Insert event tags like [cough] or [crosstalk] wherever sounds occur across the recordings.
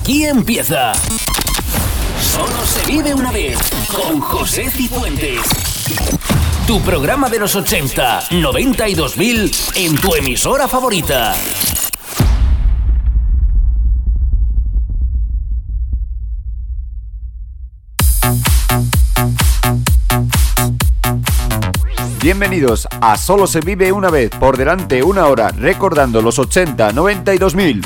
Aquí empieza. Solo se vive una vez con José Cifuentes. Tu programa de los 80, 90 y 2000 en tu emisora favorita. Bienvenidos a Solo se vive una vez por delante una hora recordando los 80, 90 y 2000.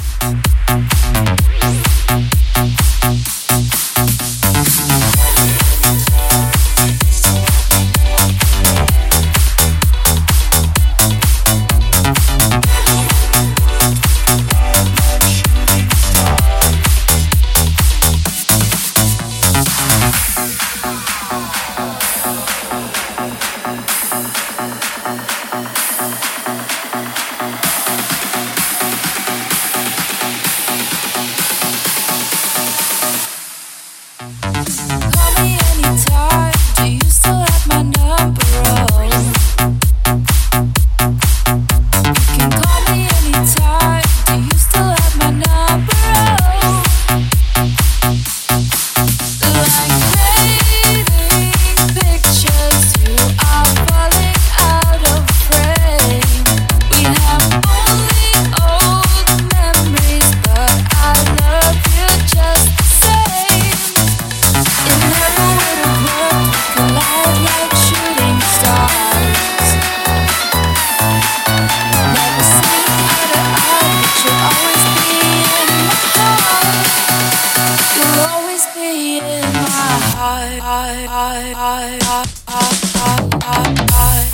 I, I, I, I, I.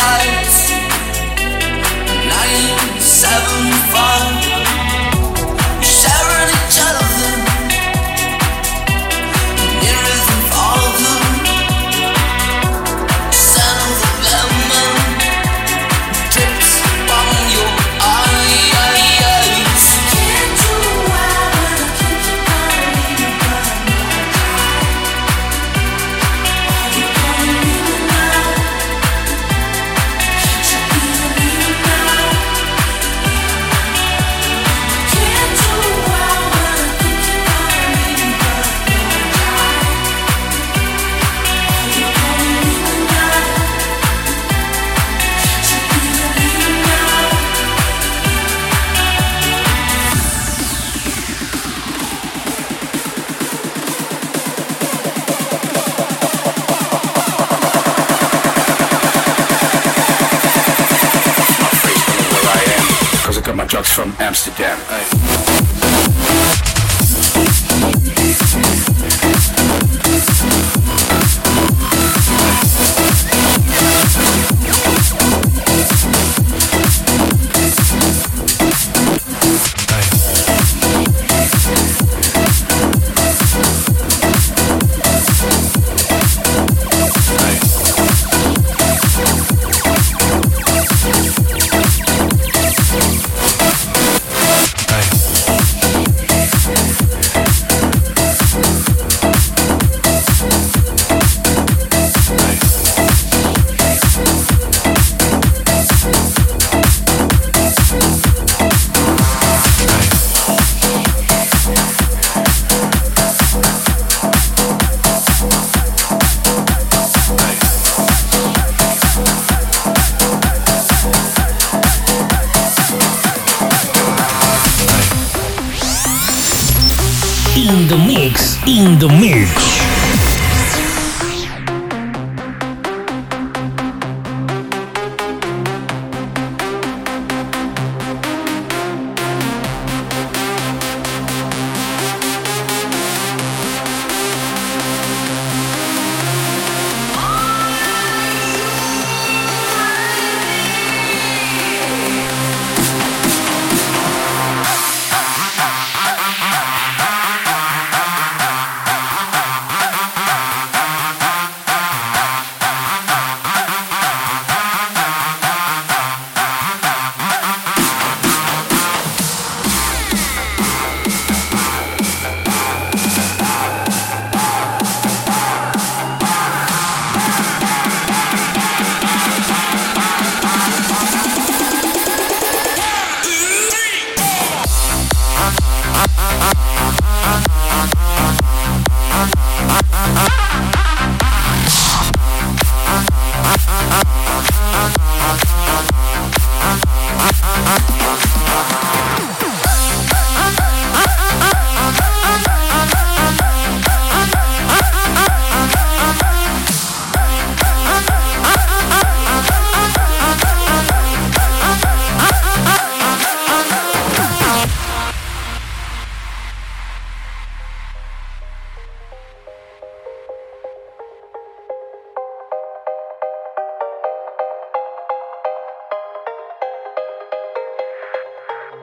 lights, nine, seven, five. in the mix.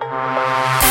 Música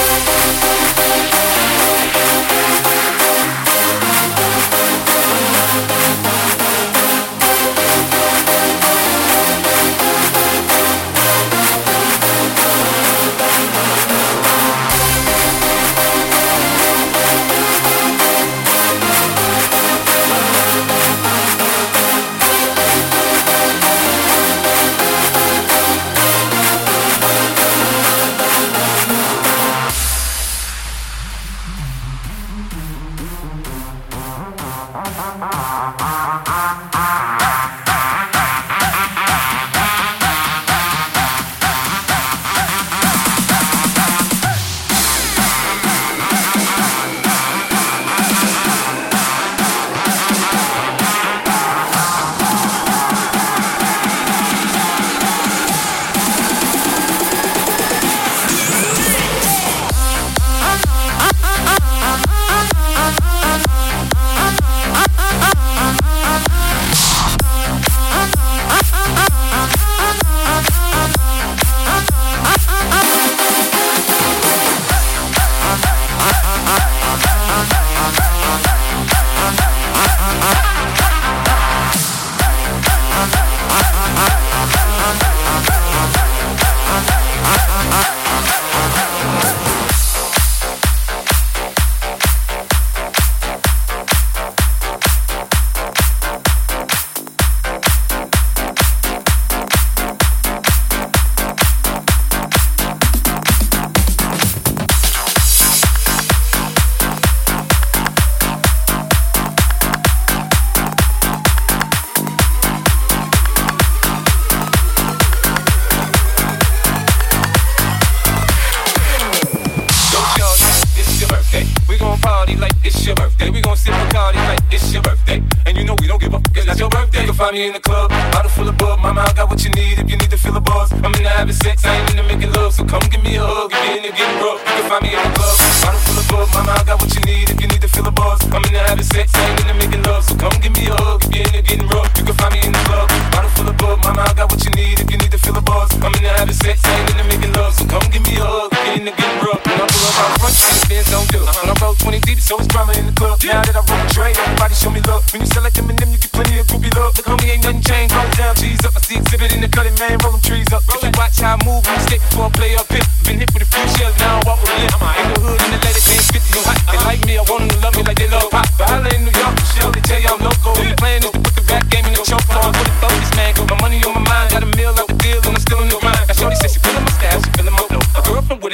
in the club, bottle full of bub. Mama, I got what you need if you need to feel a buzz. I'm into having sex, I ain't into making love. So come give me a hug if you're into getting rough. You can find me in the club, bottle full of bub. Mama, I got what you need if you need to feel a buzz. I'm into having sex, I ain't into making love. So come give me a hug if you're into getting rough. You can find me in the club, bottle full of bub. Mama, I got what you need if you need to feel a buzz. I'm in into having sex, I ain't into making love. So come give me a hug if you're into getting rough. When I pull up out front, you fans don't do. When I roll 20 deep, so it's drama in the club. Now that I roll a tray, everybody show me love. When you sell like them and them, you get plenty of groupie love. Look, homie, ain't nothing changed down, G's up. I see exhibit in the cutting, man, roll them trees up. If you watch how I move, I'm skate before I play up here. Been hit with a few shells, now I walk with a limp. In the hood, in the ladies ain't 50 no hot. They like me, I want them to love me like they love pop. But holla in New York, shell, they tell you I'm local. The plan is to put the rap game in the choke on. Put it focus, man, got my money on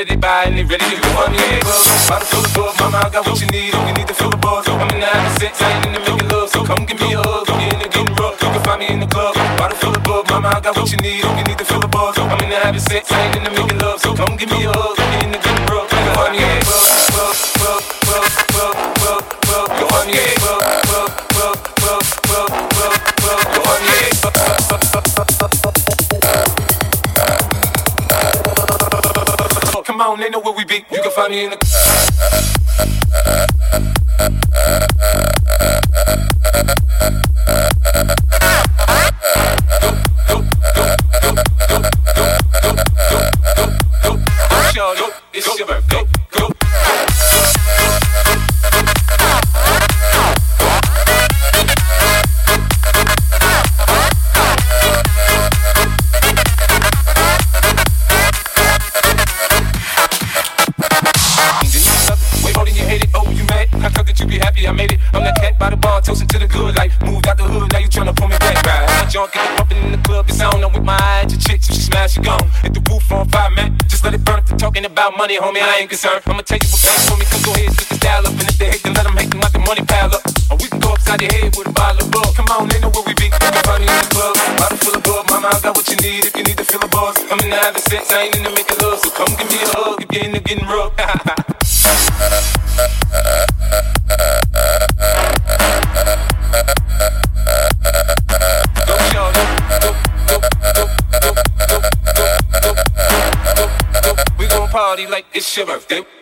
Wooded, they buy, and they ready to go on the club. Bottle full of bug, mama, I got what you need. If you need to feel the buzz, I'm in the having sex, I ain't in the making love. So come give me a hug, if you're in the getting rough. You can find me in the club. Bottle full of bug, mama, I got what you need. If you need to feel the buzz, I'm in the having sex, I ain't in the making love. So come give me a hug, if you're in the funny in the. It's your birthday. About money, homie, I ain't concerned. I'ma tell you what pays for me, come go ahead, switch the style up. And if they hate, then let them hate, then let the money pile up. Or we can go upside your head with a bottle of bug. Come on, they know where we be. Me in the club, bottle full of bug. Mama, I got what you need if you need to feel a buzz. I'm in the having sex, I ain't in the making love. So come give me a hug if you're in the getting rough. [laughs] c'est ma vie.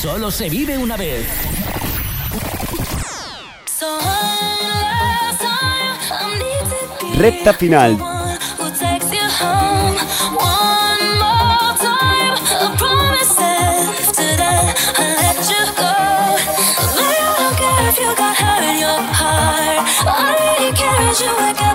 Solo se vive una vez. Recta final. you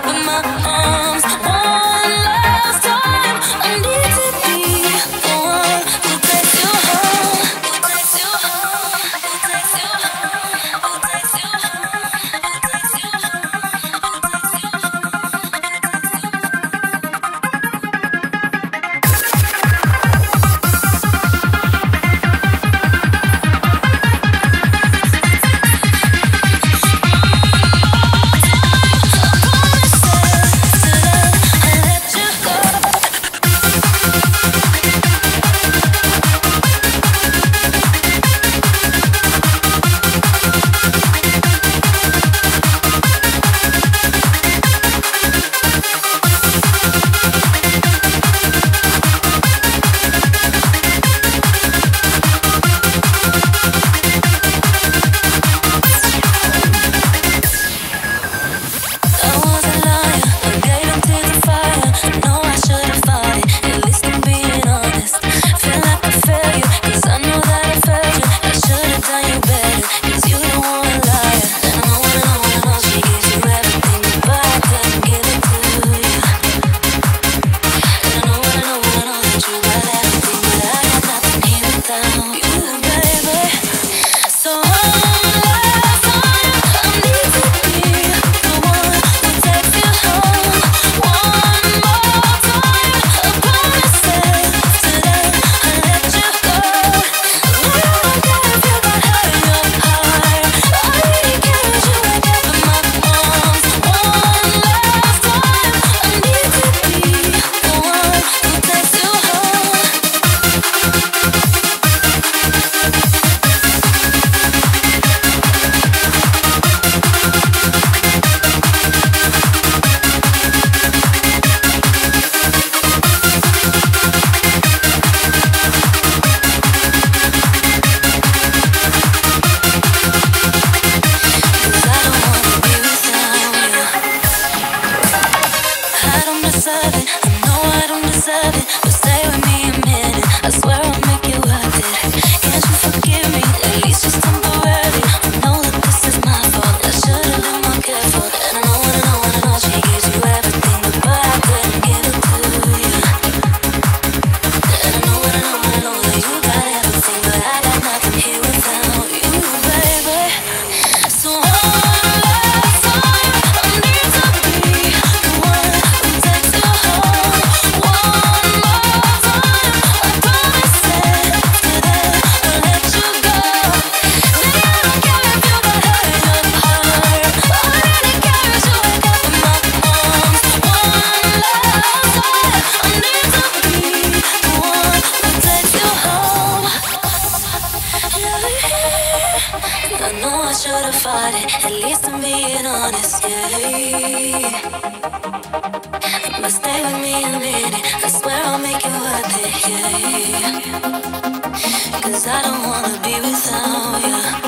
Cause I don't wanna be without you.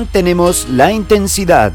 Mantenemos la intensidad.